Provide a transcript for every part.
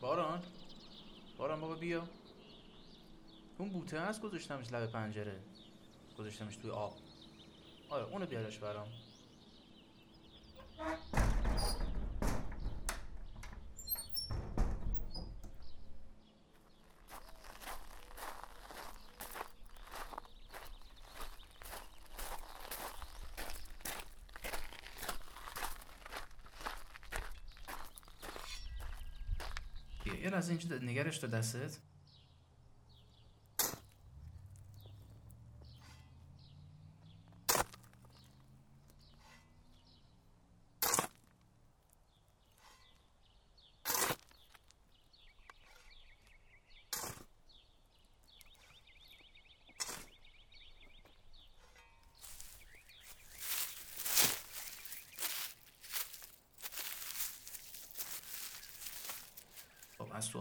باران. باران بابا بیا. اون بوته هست گذاشتمش لب پنجره. گذاشتمش توی آب. آره اونو بیارش برام. لحظه اینجا نگرش تو دستت؟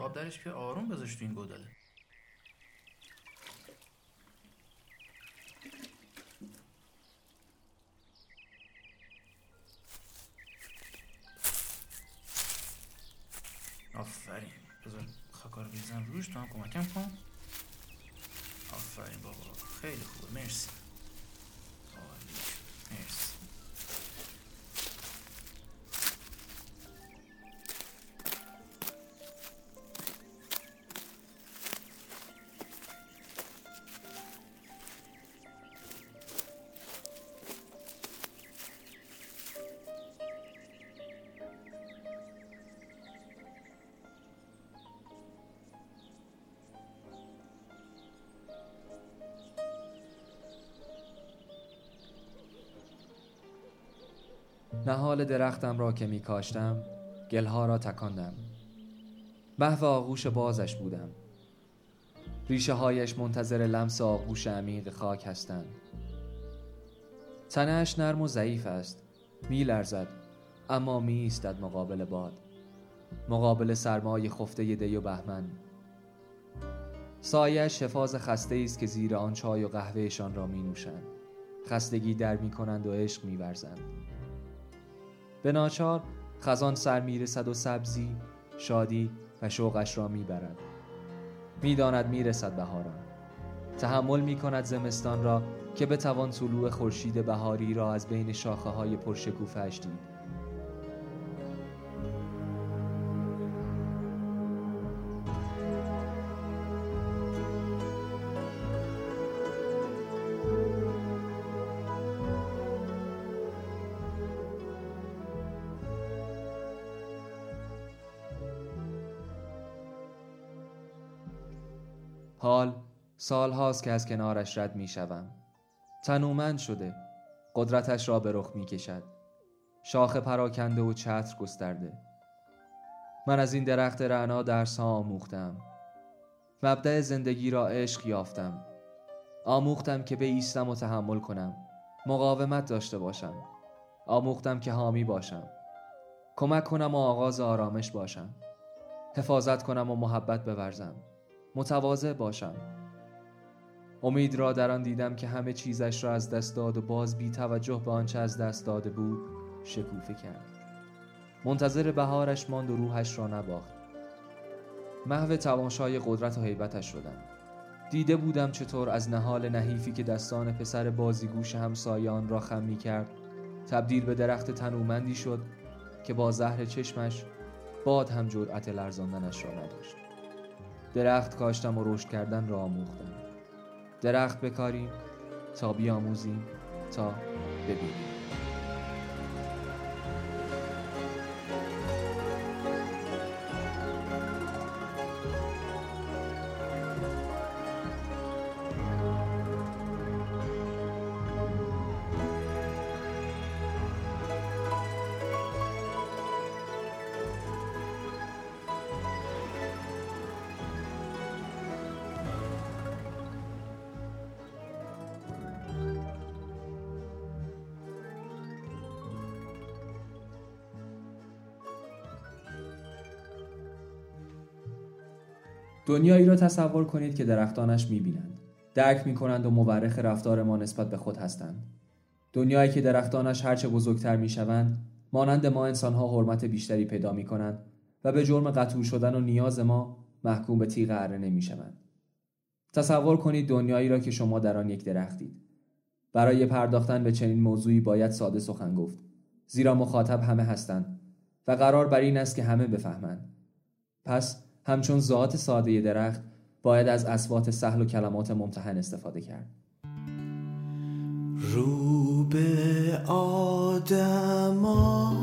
از تو آب درش که آروم بذاش تو این گوداله. نهال درختم را که می کاشتم گلها را تکاندم. محو آغوش بازش بودم. ریشه هایش منتظر لمس آغوش عمیق خاک هستند. تنهش نرم و ضعیف است می لرزد اما می ایستد مقابل باد. مقابل سرمای خفته دی و بهمن. سایش حفاظ خسته است که زیر آن چای و قهوهشان را می نوشند خستگی در می کنند و عشق می ورزند. به ناچار خزان سر می رسد و سبزی شادی و شوقش را می برد می داند می رسد بهاران. تحمل می کند زمستان را که بتوان طلوع خورشید بهاری را از بین شاخه های پرشکوفه‌اش دید. حال سال هاست که از کنارش رد می شوم. تنومند شده قدرتش را به رخ می کشد. شاخ پراکنده و چتر گسترده. من از این درخت رعنا درس ها آموختم. مبدع زندگی را عشق یافتم. آموختم که ایستم و تحمل کنم. مقاومت داشته باشم. آموختم که حامی باشم. کمک کنم و آغاز آرامش باشم. حفاظت کنم و محبت بورزم. متواضع باشم. امید را در آن دیدم که همه چیزش را از دست داد و باز بی توجه به آنچه از دست داده بود شکوفه کرد. منتظر بهارش ماند و روحش را نباخت محو تماشای قدرت و حیبتش شدم. دیده بودم چطور از نهال نحیفی که دستان پسر بازیگوش همسایان را خم می کرد تبدیل به درخت تنومندی شد که با زهر چشمش باد هم جرأت لرزاندنش را نداشت. درخت کاشتم و رشد کردن را آموختم. درخت بکاریم تا بیاموزیم تا ببینیم. دنیایی را تصور کنید که درختانش می‌بینند. درک می‌کنند و مورخ رفتار ما نسبت به خود هستند. دنیایی که درختانش هرچه بزرگتر می‌شوند مانند ما انسانها حرمت بیشتری پیدا می‌کنند و به جرم قطور شدن و نیاز ما محکوم به تیغ اره نمی‌شوند. تصور کنید دنیایی را که شما در آن یک درختید. برای پرداختن به چنین موضوعی باید ساده سخن گفت زیرا مخاطب همه هستند و قرار بر این است که همه بفهمند. پس همچون ذات ساده درخت باید از اسوات سهل و کلمات ممتحن استفاده کرد. رو به آدما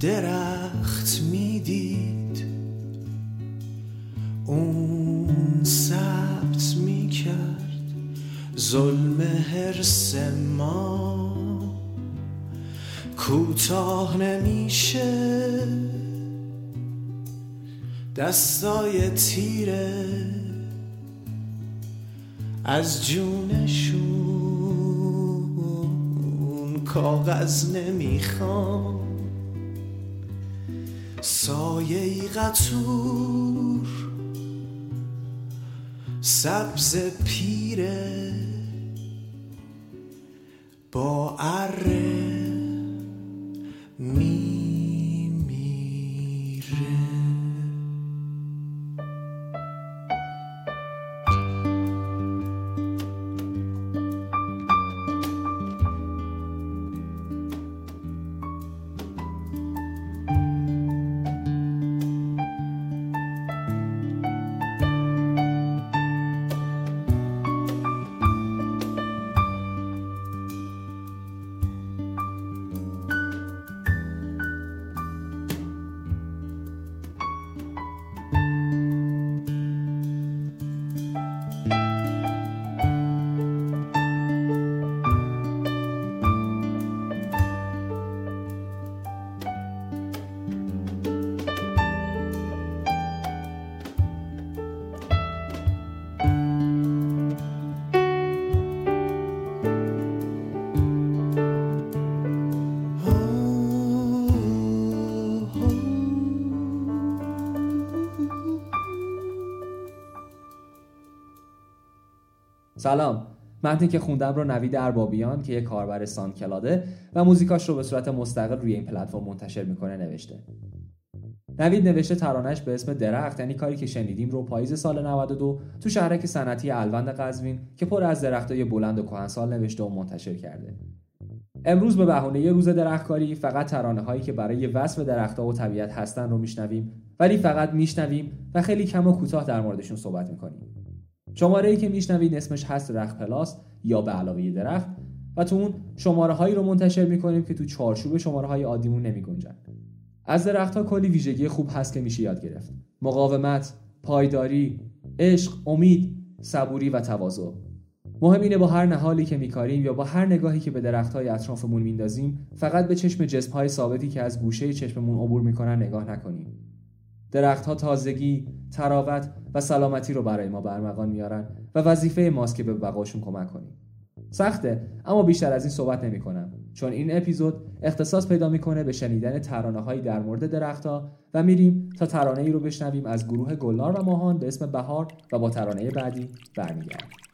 درخت می‌دید اون ثبت می‌کرد ظلم هرس ما. کوتاه نمیشه دستای تیره از جونشون کاغذ نمی‌خوام. سایه ای قطور سبز پیره با اره سلام. متنی که خوندم رو نوید اربابیان که یک کاربر کلاده و موزیکاش رو به صورت مستقل روی این پلتفرم منتشر می‌کنه نوشته. نوید نوشته ترانش به اسم درخت یعنی کاری که شنیدیم رو پاییز سال 92 تو شهرک صنعتی الوند قزوین که پر از درختای بلند و کهنسال نوشته و منتشر کرده. امروز به بهونه یه روز درختکاری فقط ترانه هایی که برای وصف درختها و طبیعت هستن رو میشنویم ولی فقط میشنویم و خیلی کم و کوتاه در موردشون صحبت می‌کنیم. شماره ای که میشنوید اسمش هست رخ پلاس یا به علاوه درخت و تو اون شماره هایی رو منتشر می‌کنیم که تو چارچوب شماره های عادیمون نمی گنجن. از درخت ها کلی ویژگی خوب هست که میشه یاد گرفت. مقاومت پایداری عشق امید صبوری و تواضع. مهم اینه با هر نهالی که میکاریم یا با هر نگاهی که به درخت های اطرافمون میندازیم فقط به چشم جسم های ثابتی که از گوشه چشممون عبور می‌کنن نگاه نکنیم. درختها تازگی، تراوت و سلامتی رو برای ما برمغان میارن و وظیفه ماست که به بقاشون کمک کنیم. سخته اما بیشتر از این صحبت نمی کنم چون این اپیزود اختصاص پیدا می‌کنه به شنیدن ترانه هایی در مورد درختها و میریم تا ترانه ای رو بشنویم از گروه گلنار و ماهان به اسم بهار و با ترانه بعدی برمیگردیم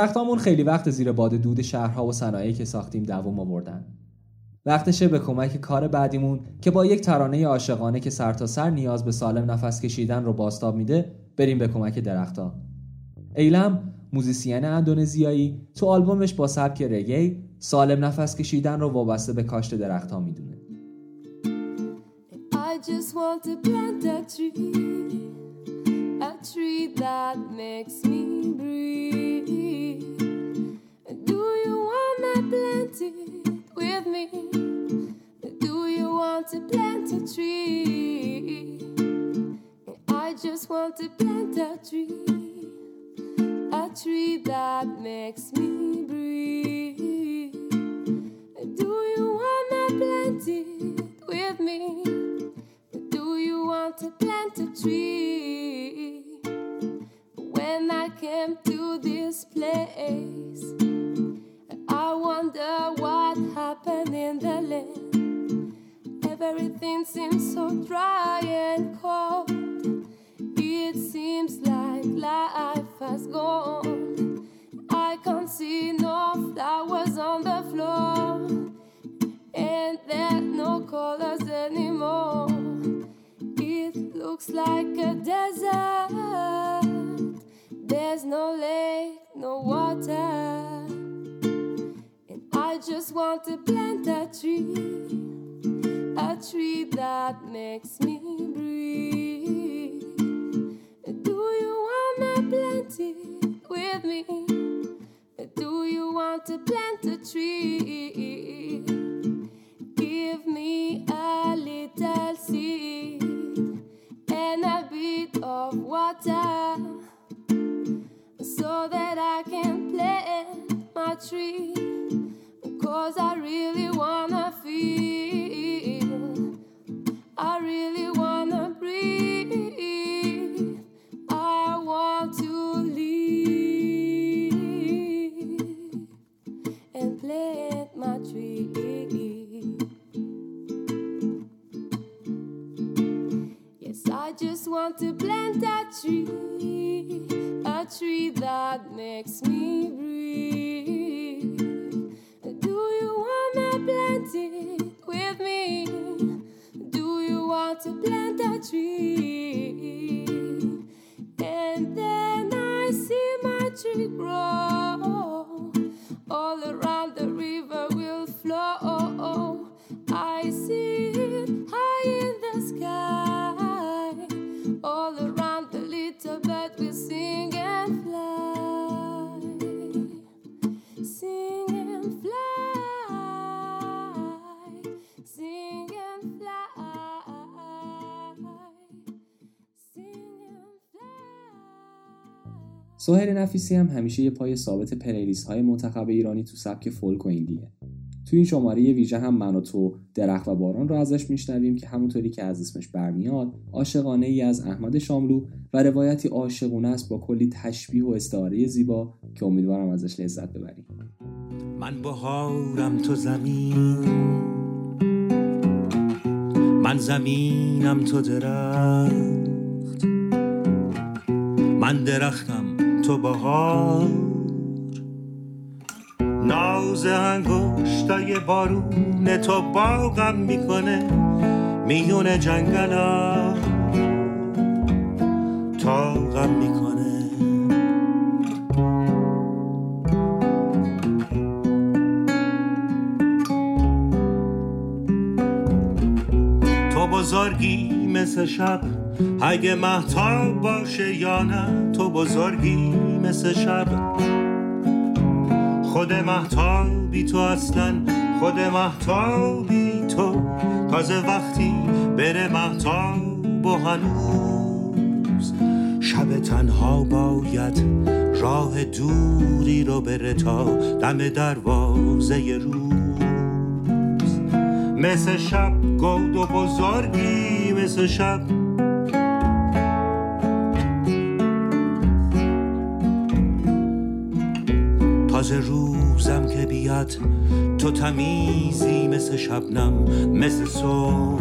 درختامون خیلی وقت زیر باد دود شهرها و صنایعی که ساختیم دووم آوردن. وقتشه به کمک کار بعدیمون که با یک ترانه عاشقانه که سر تا سر نیاز به سالم نفس کشیدن رو باستاب میده بریم به کمک درختها. ایلم موزیسین اندونزیایی تو آلبومش با سبک رگی سالم نفس کشیدن رو وابسته به کاشت درختها می‌دونه. I just want to plant a tree, tree that makes me breathe. Do you wanna plant it with me? Do you want to plant a tree? I just want to plant a tree, a tree that makes me breathe. Do you wanna plant it with me? Do you want to plant a tree? When I came to this place, I wonder what happened in the land. Everything seems so dry and cold. It seems like life has gone. I can't see no flowers on the floor, and there's no colors anymore. It looks like a desert. There's no lake, no water. And I just want to plant a tree, a tree that makes me breathe. Do you wanna plant it with me? Do you want to plant a tree? Give me a little seed and a bit of water so that I can plant my tree. Cause I really wanna feel, I really wanna breathe. I want to live and plant my tree. Yes, I just want to plant a tree, tree that makes me breathe. Do you wanna plant it with me? Do you want to plant a tree? And then I see my tree grow. All around the river will flow. I see it high in the sky. All around the little bird will sing سهر نفیسی هم همیشه یه پای ثابت پلیلیست های منتخب ایرانی تو سبک فولک و ایندیه. تو این شماره ویژه هم من و تو درخت و باران رو ازش میشنویم که همونطوری که از اسمش برمیاد عاشقانه ای از احمد شاملو و روایتی عاشقونه است با کلی تشبیه و استعاره زیبا که امیدوارم ازش لذت ببریم. من بهارم تو زمین من زمینم تو درخت من درختم تو بهار. ناز انگشتای بارون تو باغم می‌کنه میون جنگلا. غرقم می‌کنه. تو بزرگی مثل شب اگه محتاب باشه یا نه تو بزرگی مثل شب. خود محتابی تو اصلا خود محتابی تو. تازه وقتی بره محتاب و هنوز شب تنها باید راه دوری رو بره تا دم دروازه روز. مثل شب گود و بزرگی مثل شب تازه روزم که بیاد تو تمیزی مثل شبنم مثل صبح.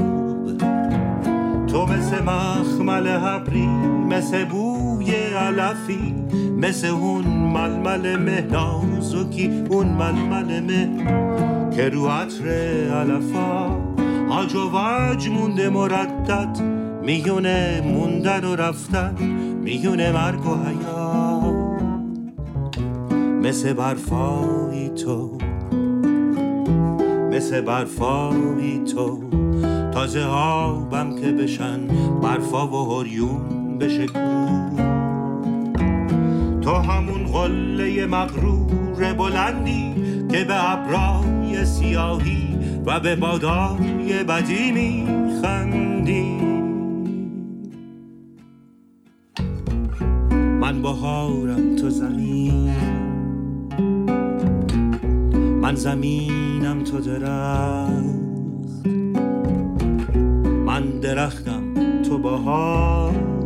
تو مثل مخمل حبری مثل بوی علفی مثل اون ململ مه نازکی اون ململ مه که رو عطر علفا آج و وج مونده مردد میونه موندن و رفتن میونه مرگ و حیات مثل برفایی تو مثل برفایی تو. تازه آبم که بشن برفا و هریون بشه کو تو همون قله مغرور بلندی که به ابرای سیاهی و به بادای بدی میخندی. من بهارم تو زمین. من زمینم تو درخت. من درختم تو بهار.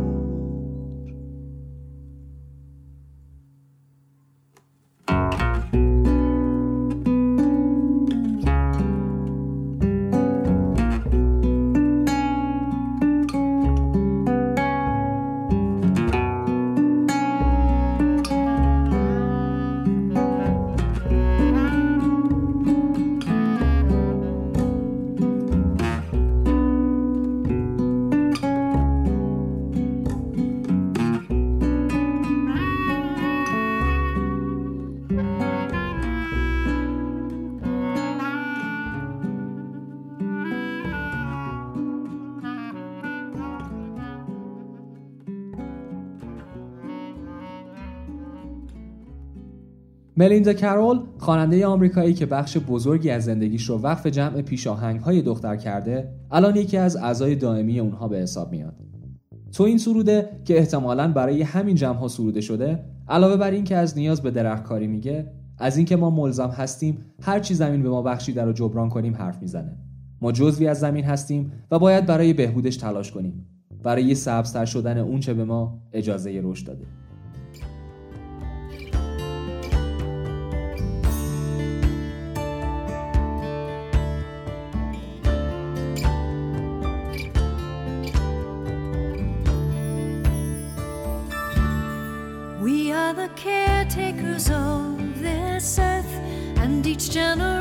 ملیندا کرول خواننده آمریکایی که بخش بزرگی از زندگیش رو وقف جمع پیشاهنگ‌های دختر کرده الان یکی از اعضای دائمی اونها به حساب میاد. تو این سروده که احتمالاً برای همین جمعها سروده شده علاوه بر این که از نیاز به درختکاری میگه از اینکه ما ملزم هستیم هر چی زمین به ما بخشیده رو جبران کنیم حرف می‌زنه. ما جزوی از زمین هستیم و باید برای بهبودش تلاش کنیم. برای سبزتر شدن اونچه به ما اجازه رشد داده. Of this earth, and each generation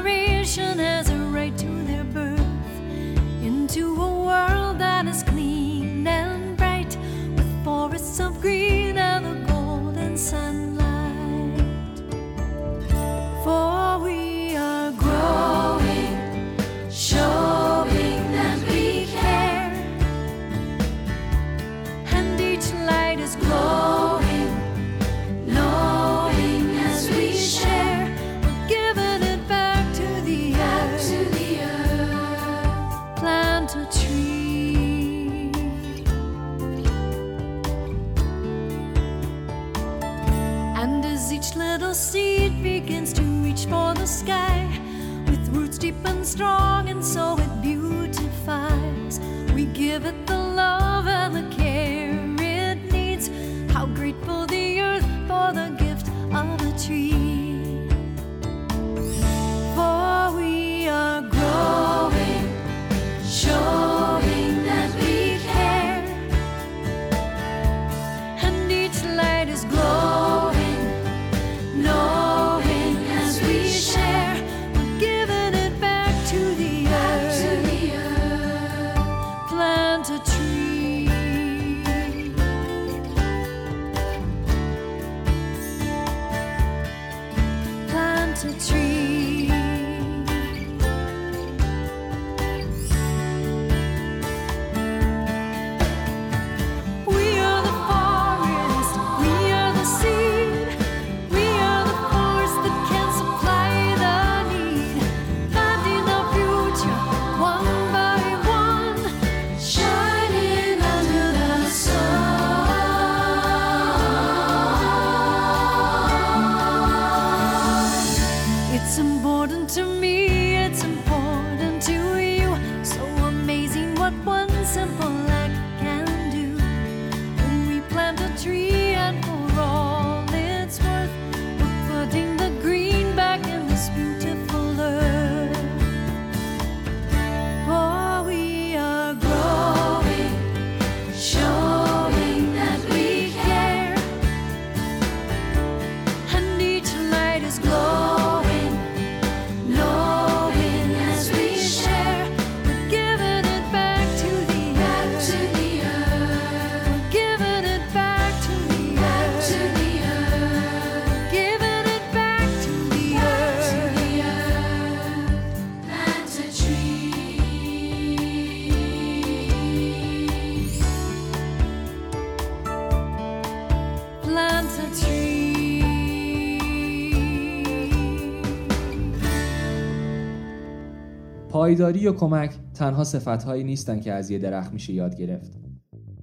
پایداری و کمک تنها صفتهایی نیستن که از یه درخت میشه یاد گرفت.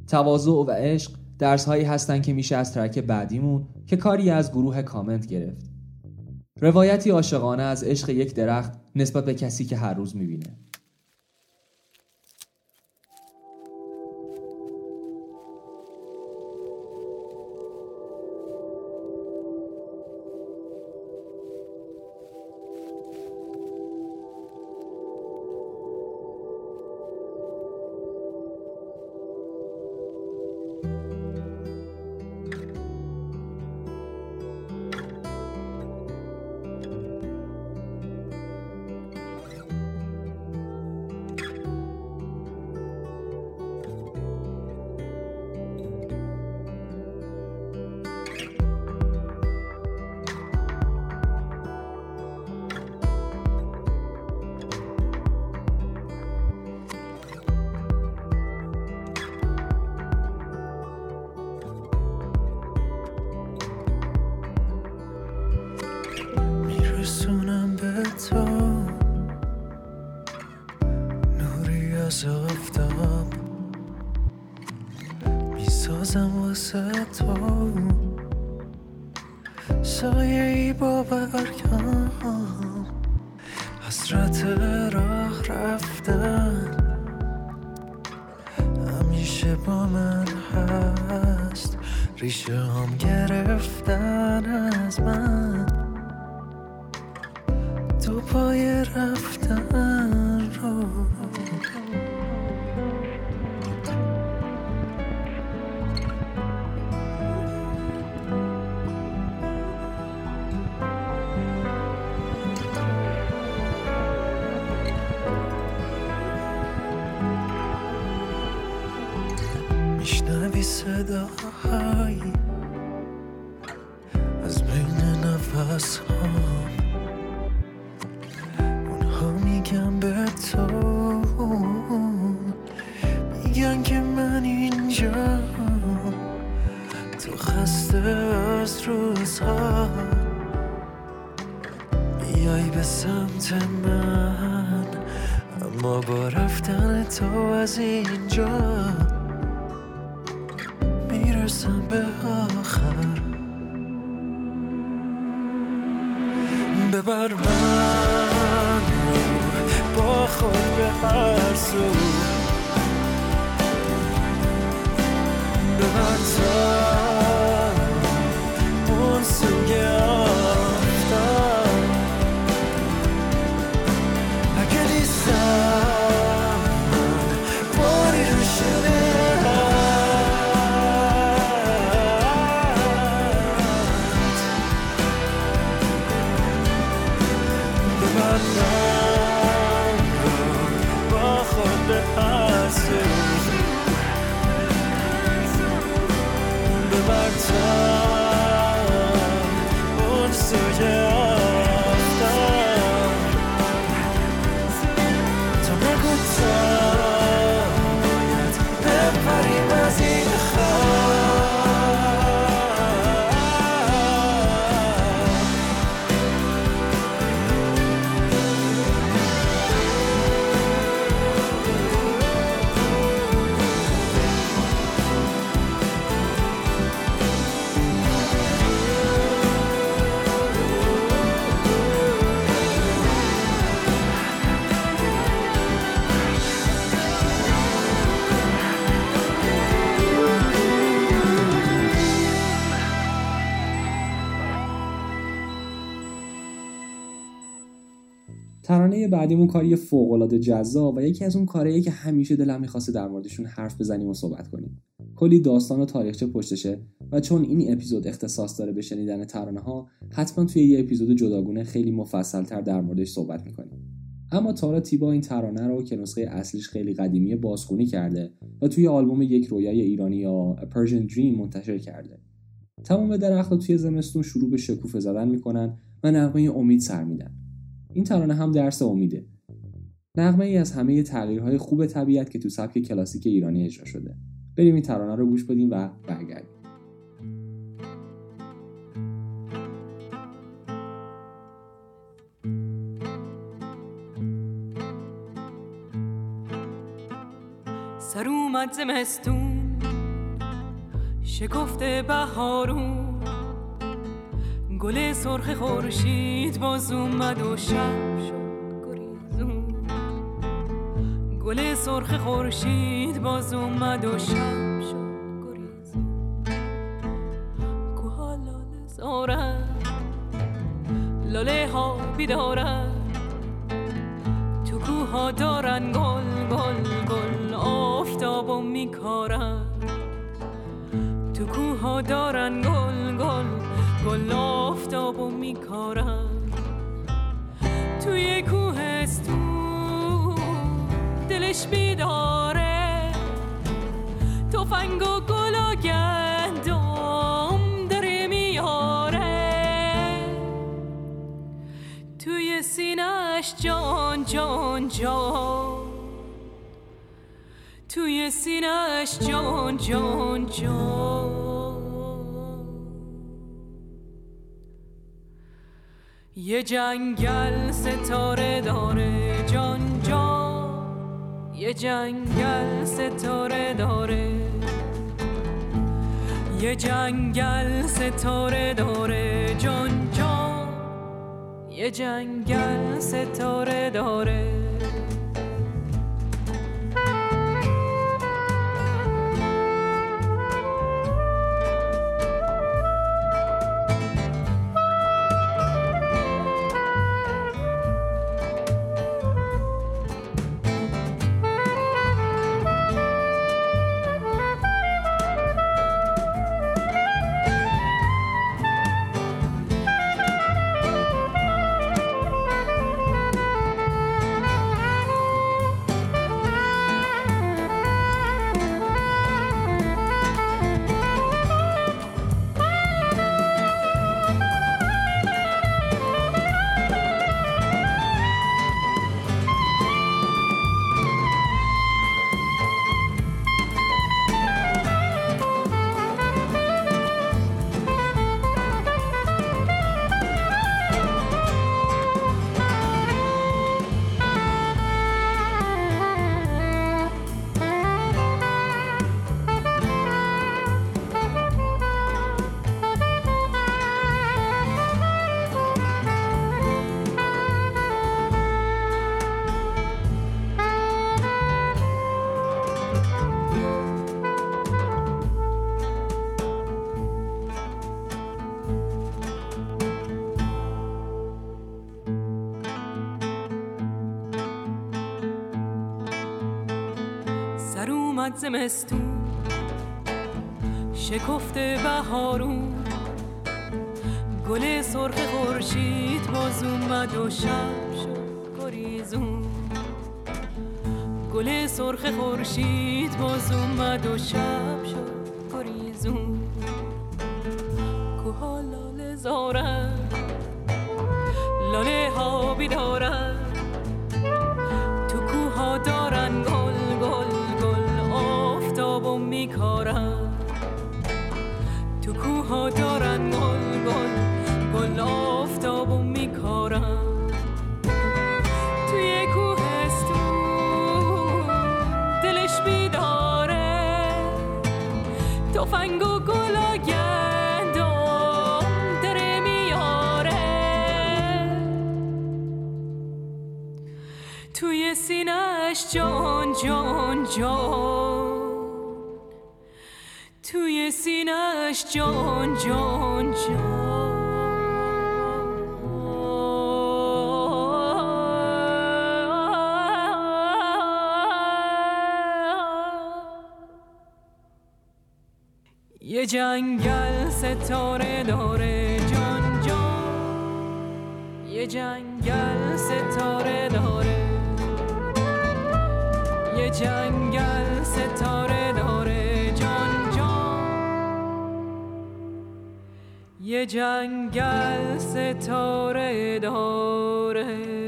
تواضع و عشق درسهایی هستن که میشه از ترک بعدیمون که کاری از گروه کامنت گرفت. روایتی عاشقانه از عشق یک درخت نسبت به کسی که هر روز می‌بینه. میگن که من اینجا. تو خسته از روزها. میای به سمت من. اما با رفتن تو از اینجا. می‌رسم به آخر. ببر من. با خود به هر سو. ترانه بعدیمون کاری فوق‌العاده جذاب و یکی از اون کارهایی که همیشه دلم می‌خواسته در موردشون حرف بزنیم و صحبت کنیم. کلی داستان و تاریخچه پشتشه و چون این اپیزود اختصاص داره به شنیدن ترانه ها حتما توی یه اپیزود جداگونه خیلی مفصلتر در موردش صحبت می‌کنیم. اما تارا تیبا این ترانه رو که نسخه اصلیش خیلی قدیمی بازخونی کرده و توی آلبوم یک رویای ایرانی یا Persian Dream منتشر کرده. تمام درختها توی زمستون شروع به شکوفه زدن می‌کنن و نغمه امید سر میدن. این ترانه هم درس امیده. نغمه ای از همه تغییرهای خوب طبیعت که تو سبک کلاسیک ایرانی اجرا شده. بریم این ترانه رو گوش بدیم و برگردیم. سر اومد زمستون شکفت بهارون. گل سرخ خورشید باز اومد و شب شد. گریزون گل سرخ خورشید باز اومد و شب شد. گریزون کوها لاله زارن لاله ها بیدارن تو کوها دارن گل گل گل آفتابو میکارن. تو کوها دارن گل گل گل آفتابو میکارن توی کوهستون دلش بیداره. تفنگ و گل و گندم داره میاره. توی سینش جان جان جان. توی سینش جان جان جان. یه جنگل ستاره داره جان جان. یه جنگل ستاره داره. یه جنگل ستاره داره جان جان. یه جنگل ستاره داره. اومد زمستون شکفته بهارون. گل سرخ خورشید باز اومد و شب شد گریزون. گل سرخ خورشید باز اومد و شب شد گریزون. کوها لاله زارن. لاله ها بیدارن. تو کوها دارن. کوها دارن گل گل گل آفتابو میکارن. توی کوهستون دلش بیداره. تفنگ و گل و گندم داره میاره. توی سینش جان جان جان. سینش جان جان جان. یه جنگل ستاره داره. جان جان. یه جنگل ستاره داره. یه جنگل جنگل ستاره داره.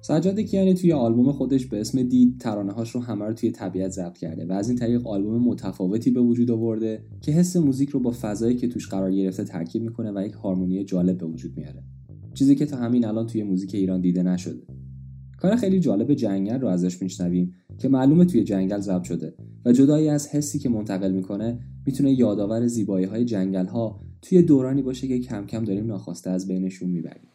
سجاد کیانی توی آلبوم خودش به اسم دید ترانه هاش رو همه رو توی طبیعت ضبط کرده و از این طریق آلبوم متفاوتی به وجود آورده که حس موزیک رو با فضایی که توش قرار گرفته ترکیب می‌کنه و یک هارمونی جالب به وجود میاره. چیزی که تا همین الان توی موزیک ایران دیده نشده. کار خیلی جالب جنگل رو ازش میشنویم که معلومه توی جنگل ضبط شده و جدایی از حسی که منتقل می‌کنه می‌تونه یادآور زیبایی های جنگل ها توی دورانی باشه که کم کم داریم ناخواسته از بینشون می‌بریم.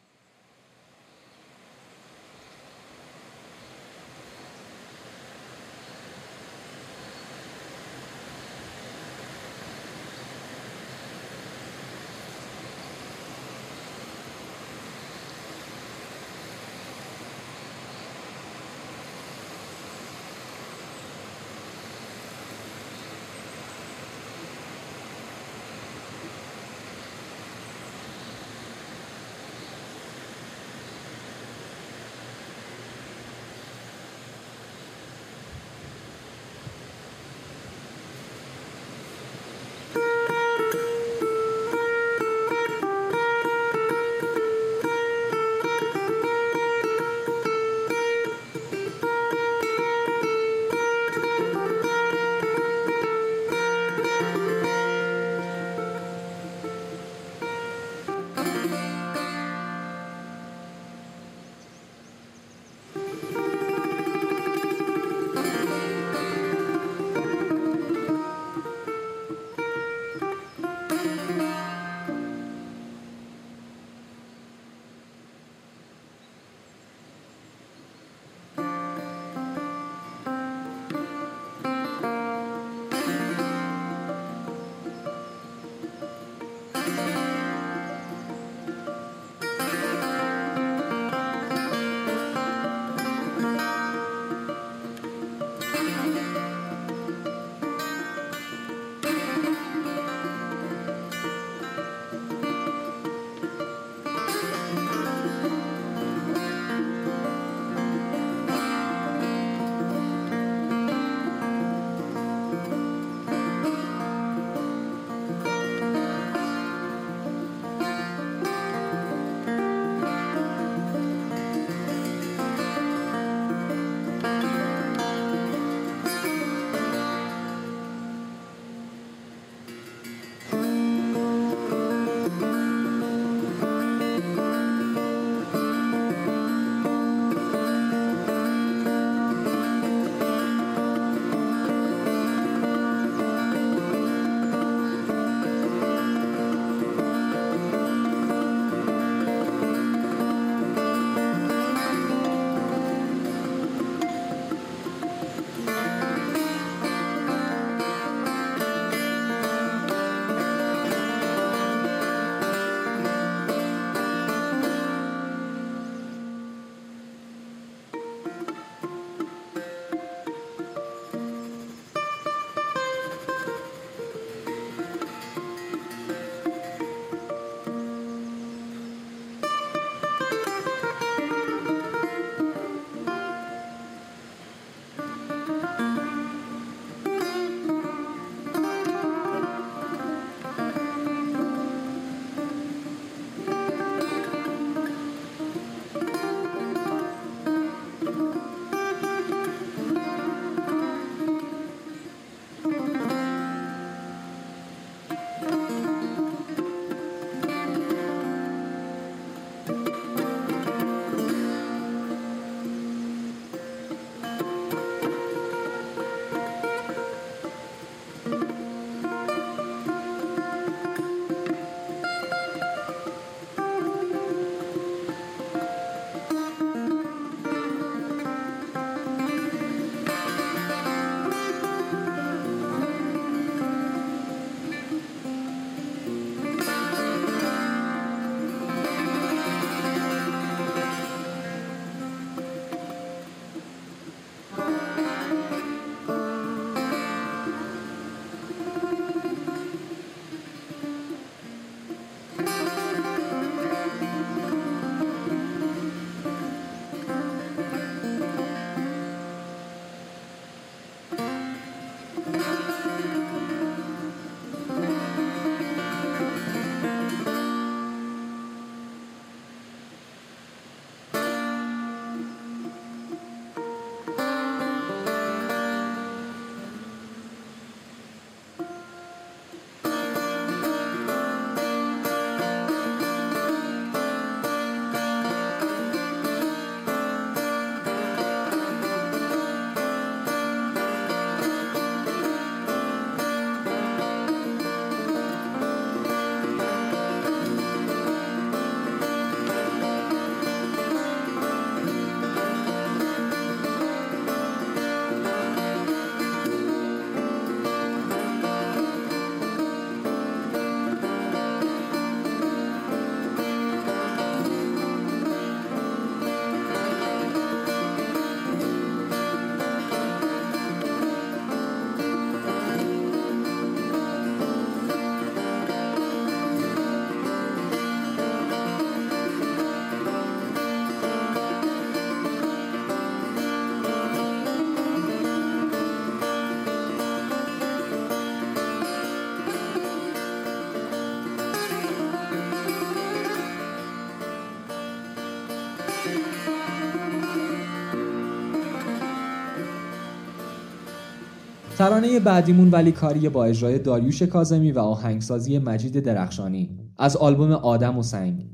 ترانه بعدیمون ولی کاری با اجرای داریوش کازمی و آهنگسازی مجید درخشانی از آلبوم آدم و سنگ.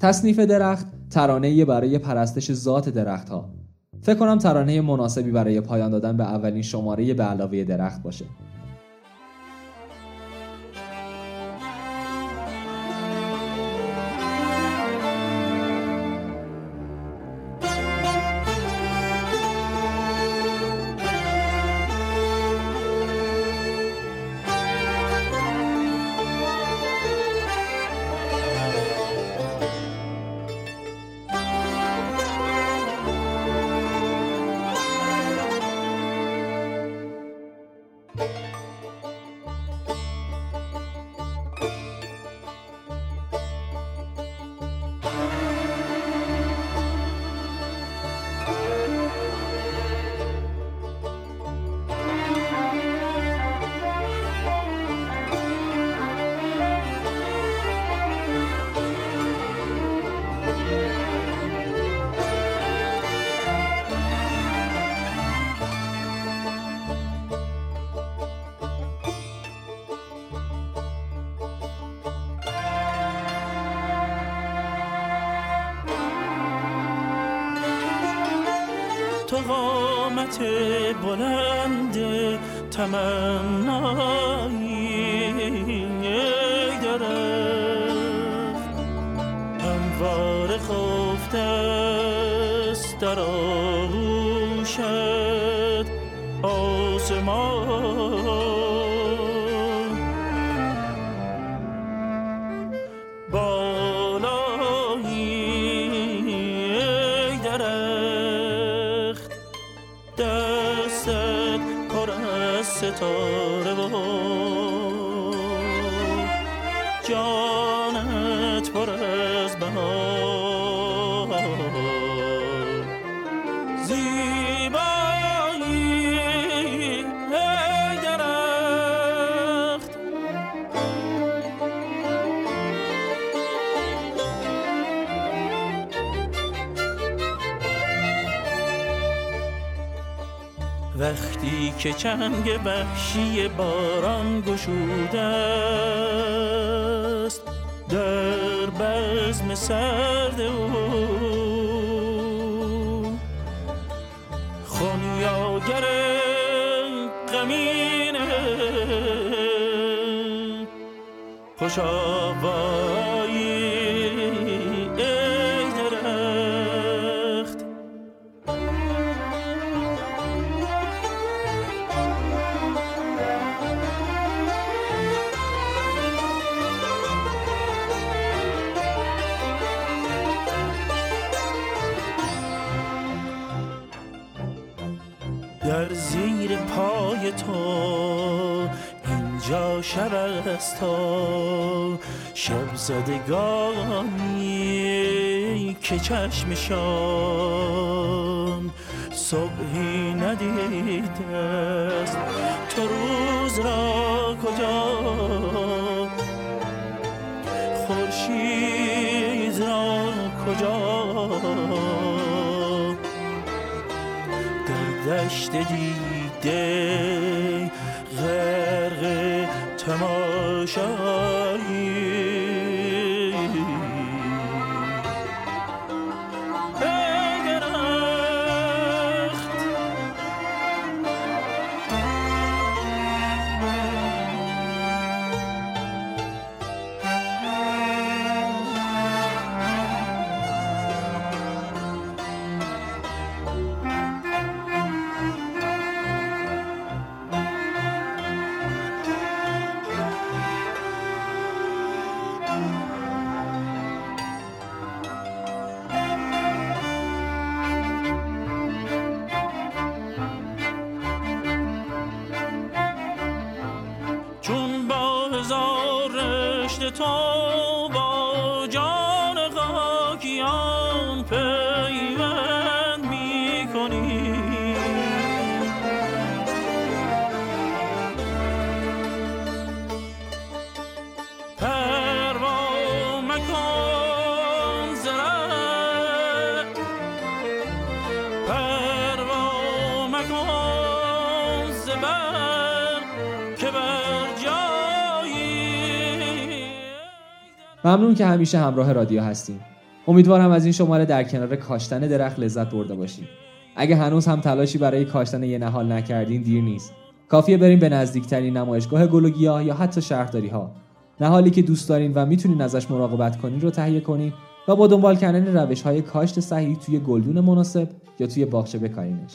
تصنیف درخت ترانه برای پرستش ذات درخت ها فکر کنم ترانه مناسبی برای پایان دادن به اولین شماره به علاوه درخت باشه. در آغوشت آسمان. بالایی ای درخت دستت پر از ستاره که چنگ وحشی باران گشوده است. در بزم سرد او. خونیاگر غمین خوش آوایی در زیر پای تو اینجا شب است تا شب زدگانی که چشمشان صبحی ندیده است. تو روز را کجا دشت دیده غرق تماشایی رشته تو ممنون که همیشه همراه رادیو هستیم امیدوارم از این شماره در کنار کاشتن درخت لذت برده باشید اگه هنوز هم تلاشی برای کاشتن یه نهال نکردین دیر نیست. کافیه بریم به نزدیکترین نمایشگاه گل و یا حتی شهرداری ها نهالی که دوست دارین و می‌تونین ازش مراقبت کنین رو تهیه کنین و با دنبال کردن روش های کاشت صحیح توی گلدون مناسب یا توی باغچه بکارینش.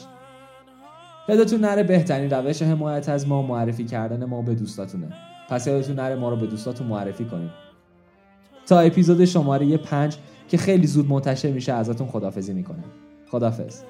یادتون نره بهترین روش حمایت از ما معرفی کردن ما به دوستاتونه. پس یادتون نره ما رو به دوستاتون معرفی کنین. تا اپیزود شماره 5 که خیلی زود منتشر میشه ازتون خدافزی می‌کنم. خدافز